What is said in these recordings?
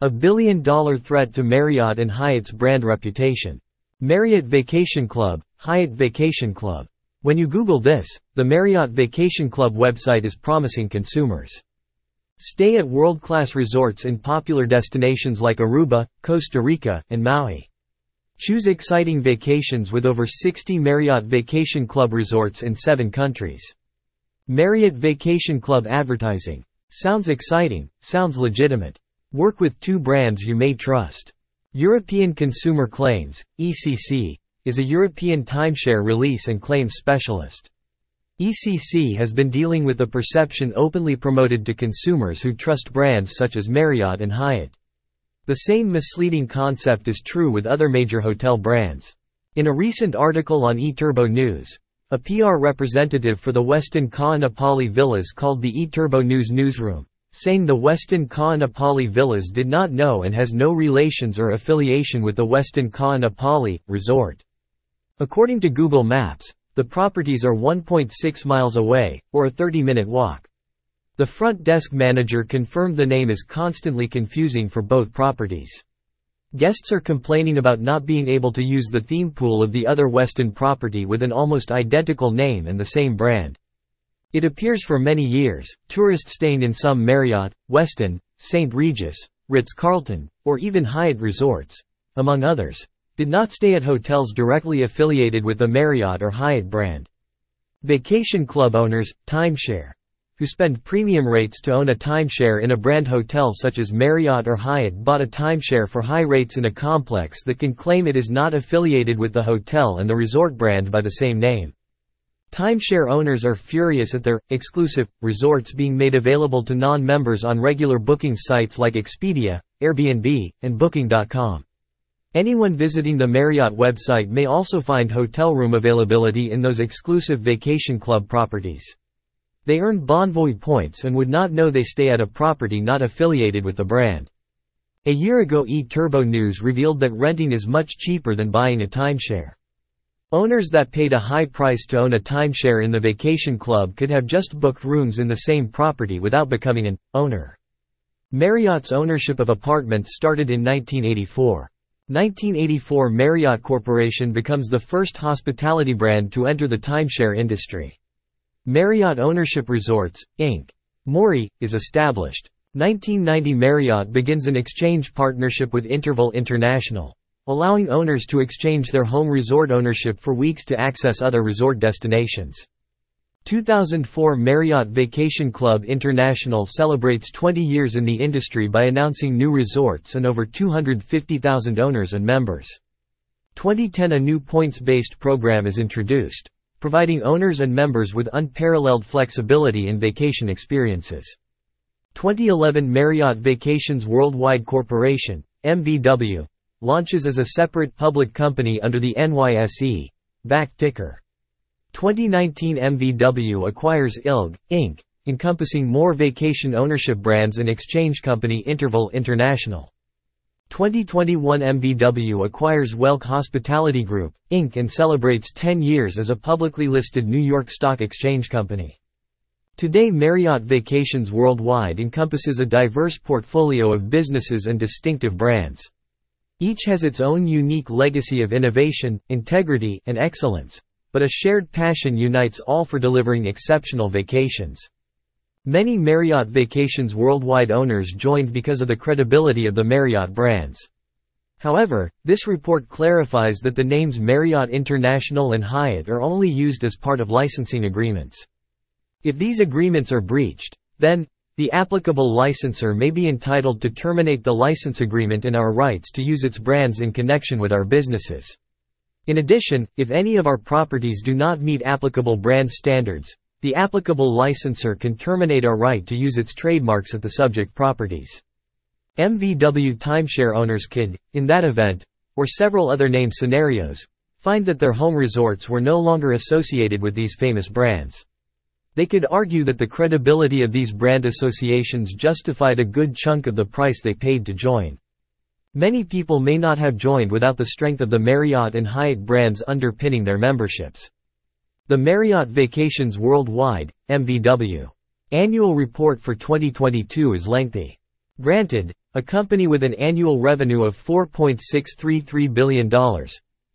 A billion-dollar threat to Marriott and Hyatt's brand reputation. Marriott Vacation Club, Hyatt Vacation Club. When you Google this, the Marriott Vacation Club website is promising consumers. Stay at world-class resorts in popular destinations like Aruba, Costa Rica, and Maui. Choose exciting vacations with over 60 Marriott Vacation Club resorts in 7 countries. Marriott Vacation Club advertising. Sounds exciting, sounds legitimate. Work with two brands you may trust. European Consumer Claims, ECC, is a European timeshare release and claims specialist. ECC has been dealing with the perception openly promoted to consumers who trust brands such as Marriott and Hyatt. The same misleading concept is true with other major hotel brands. In a recent article on eTurbo News, a PR representative for the Westin Ka'anapali Villas called the eTurbo News newsroom saying the Westin Ka'anapali Villas did not know and has no relations or affiliation with the Westin Ka'anapali resort. According to Google Maps, the properties are 1.6 miles away, or a 30-minute walk. The front desk manager confirmed the name is constantly confusing for both properties. Guests are complaining about not being able to use the theme pool of the other Westin property with an almost identical name and the same brand. It appears for many years, tourists staying in some Marriott, Westin, St. Regis, Ritz-Carlton, or even Hyatt resorts, among others, did not stay at hotels directly affiliated with the Marriott or Hyatt brand. Vacation club owners, timeshare, who spend premium rates to own a timeshare in a brand hotel such as Marriott or Hyatt bought a timeshare for high rates in a complex that can claim it is not affiliated with the hotel and the resort brand by the same name. Timeshare owners are furious at their exclusive resorts being made available to non-members on regular booking sites like Expedia, Airbnb, and Booking.com. Anyone visiting the Marriott website may also find hotel room availability in those exclusive vacation club properties. They earn Bonvoy points and would not know they stay at a property not affiliated with the brand. A year ago eTurbo News revealed that renting is much cheaper than buying a timeshare. Owners that paid a high price to own a timeshare in the vacation club could have just booked rooms in the same property without becoming an owner. Marriott's ownership of apartments started in 1984. 1984 Marriott Corporation becomes the first hospitality brand to enter the timeshare industry. Marriott Ownership Resorts, Inc. Mori, is established. 1990 Marriott begins an exchange partnership with Interval International allowing owners to exchange their home resort ownership for weeks to access other resort destinations. 2004 Marriott Vacation Club International celebrates 20 years in the industry by announcing new resorts and over 250,000 owners and members. 2010 A new points-based program is introduced, providing owners and members with unparalleled flexibility in vacation experiences. 2011 Marriott Vacations Worldwide Corporation, MVW, launches as a separate public company under the NYSE VAC ticker. 2019 MVW acquires ILG, Inc., encompassing more vacation ownership brands and exchange company Interval International. 2021 MVW acquires Welk Hospitality Group, Inc. and celebrates 10 years as a publicly listed New York Stock Exchange company. Today Marriott Vacations Worldwide encompasses a diverse portfolio of businesses and distinctive brands. Each has its own unique legacy of innovation, integrity, and excellence, but a shared passion unites all for delivering exceptional vacations. Many Marriott Vacations worldwide owners joined because of the credibility of the Marriott brands. However, this report clarifies that the names Marriott International and Hyatt are only used as part of licensing agreements. If these agreements are breached, then, the applicable licensor may be entitled to terminate the license agreement and our rights to use its brands in connection with our businesses. In addition, if any of our properties do not meet applicable brand standards, the applicable licensor can terminate our right to use its trademarks at the subject properties. MVW timeshare owners could, in that event, or several other named scenarios, find that their home resorts were no longer associated with these famous brands. They could argue that the credibility of these brand associations justified a good chunk of the price they paid to join. Many people may not have joined without the strength of the Marriott and Hyatt brands underpinning their memberships. The Marriott Vacations Worldwide, MVW, annual report for 2022 is lengthy. Granted, a company with an annual revenue of $4.633 billion,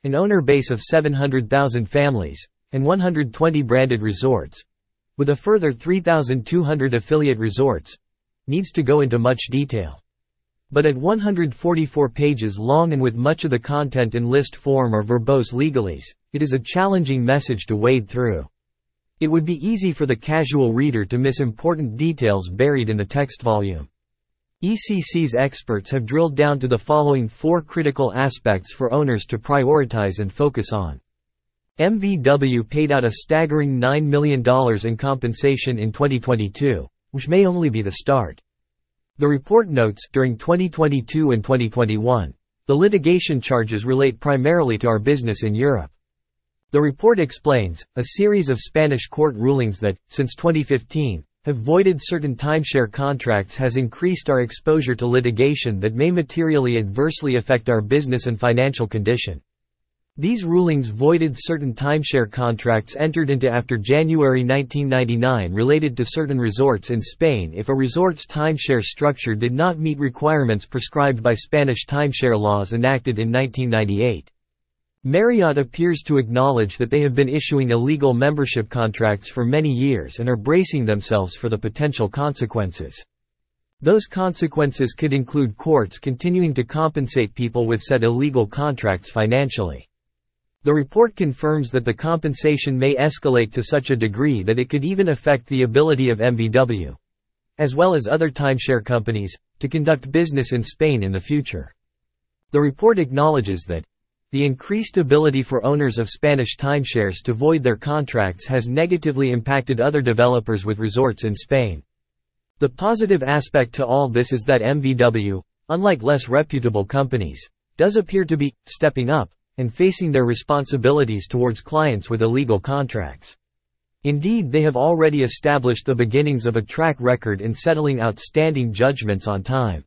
an owner base of 700,000 families, and 120 branded resorts, with a further 3,200 affiliate resorts, needs to go into much detail. But at 144 pages long and with much of the content in list form or verbose legalese, it is a challenging message to wade through. It would be easy for the casual reader to miss important details buried in the text volume. ECC's experts have drilled down to the following four critical aspects for owners to prioritize and focus on. MVW paid out a staggering $9 million in compensation in 2022, which may only be the start. The report notes, during 2022 and 2021, the litigation charges relate primarily to our business in Europe. The report explains, a series of Spanish court rulings that, since 2015, have voided certain timeshare contracts has increased our exposure to litigation that may materially adversely affect our business and financial condition. These rulings voided certain timeshare contracts entered into after January 1999 related to certain resorts in Spain if a resort's timeshare structure did not meet requirements prescribed by Spanish timeshare laws enacted in 1998. Marriott appears to acknowledge that they have been issuing illegal membership contracts for many years and are bracing themselves for the potential consequences. Those consequences could include courts continuing to compensate people with said illegal contracts financially. The report confirms that the compensation may escalate to such a degree that it could even affect the ability of MVW, as well as other timeshare companies, to conduct business in Spain in the future. The report acknowledges that the increased ability for owners of Spanish timeshares to void their contracts has negatively impacted other developers with resorts in Spain. The positive aspect to all this is that MVW, unlike less reputable companies, does appear to be stepping up and facing their responsibilities towards clients with illegal contracts. Indeed they have already established the beginnings of a track record in settling outstanding judgments on time.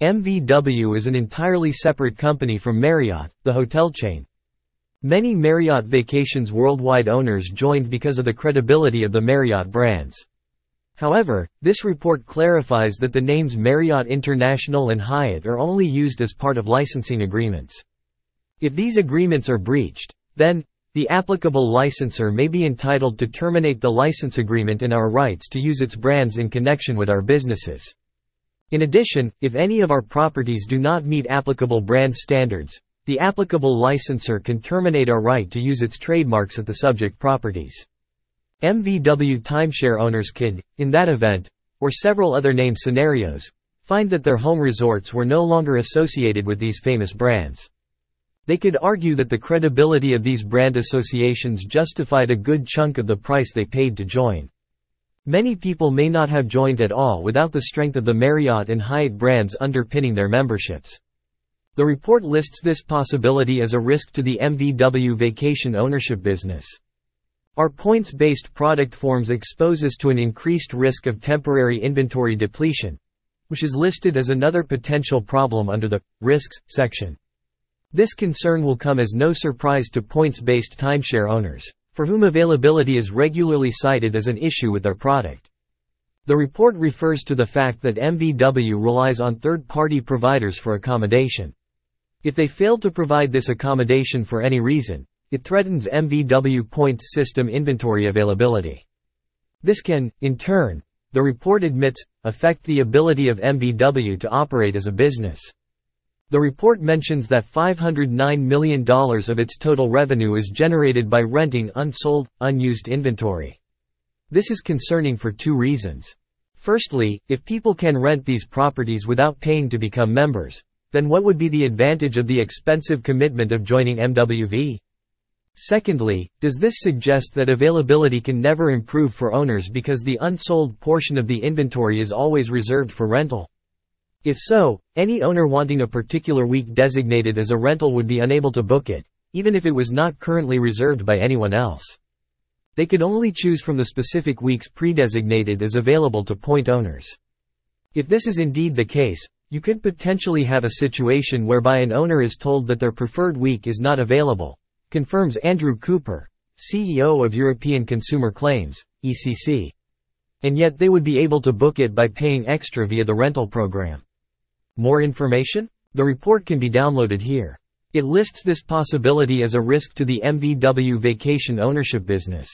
MVW is an entirely separate company from Marriott, the hotel chain. Many Marriott Vacations worldwide owners joined because of the credibility of the Marriott brands. However, this report clarifies that the names Marriott International and Hyatt are only used as part of licensing agreements. If these agreements are breached, then, the applicable licensor may be entitled to terminate the license agreement and our rights to use its brands in connection with our businesses. In addition, if any of our properties do not meet applicable brand standards, the applicable licensor can terminate our right to use its trademarks at the subject properties. MVW timeshare owners could, in that event, or several other named scenarios, find that their home resorts were no longer associated with these famous brands. They could argue that the credibility of these brand associations justified a good chunk of the price they paid to join. Many people may not have joined at all without the strength of the Marriott and Hyatt brands underpinning their memberships. The report lists this possibility as a risk to the MVW vacation ownership business. Our points-based product forms expose us to an increased risk of temporary inventory depletion, which is listed as another potential problem under the risks section. This concern will come as no surprise to points-based timeshare owners, for whom availability is regularly cited as an issue with their product. The report refers to the fact that MVW relies on third-party providers for accommodation. If they fail to provide this accommodation for any reason, it threatens MVW points system inventory availability. This can, in turn, the report admits, affect the ability of MVW to operate as a business. The report mentions that $509 million of its total revenue is generated by renting unsold, unused inventory. This is concerning for two reasons. Firstly, if people can rent these properties without paying to become members, then what would be the advantage of the expensive commitment of joining MWV? Secondly, does this suggest that availability can never improve for owners because the unsold portion of the inventory is always reserved for rental? If so, any owner wanting a particular week designated as a rental would be unable to book it, even if it was not currently reserved by anyone else. They could only choose from the specific weeks pre-designated as available to point owners. If this is indeed the case, you could potentially have a situation whereby an owner is told that their preferred week is not available, confirms Andrew Cooper, CEO of European Consumer Claims, ECC. And yet they would be able to book it by paying extra via the rental program. More information? The report can be downloaded here. It lists this possibility as a risk to the MVW vacation ownership business.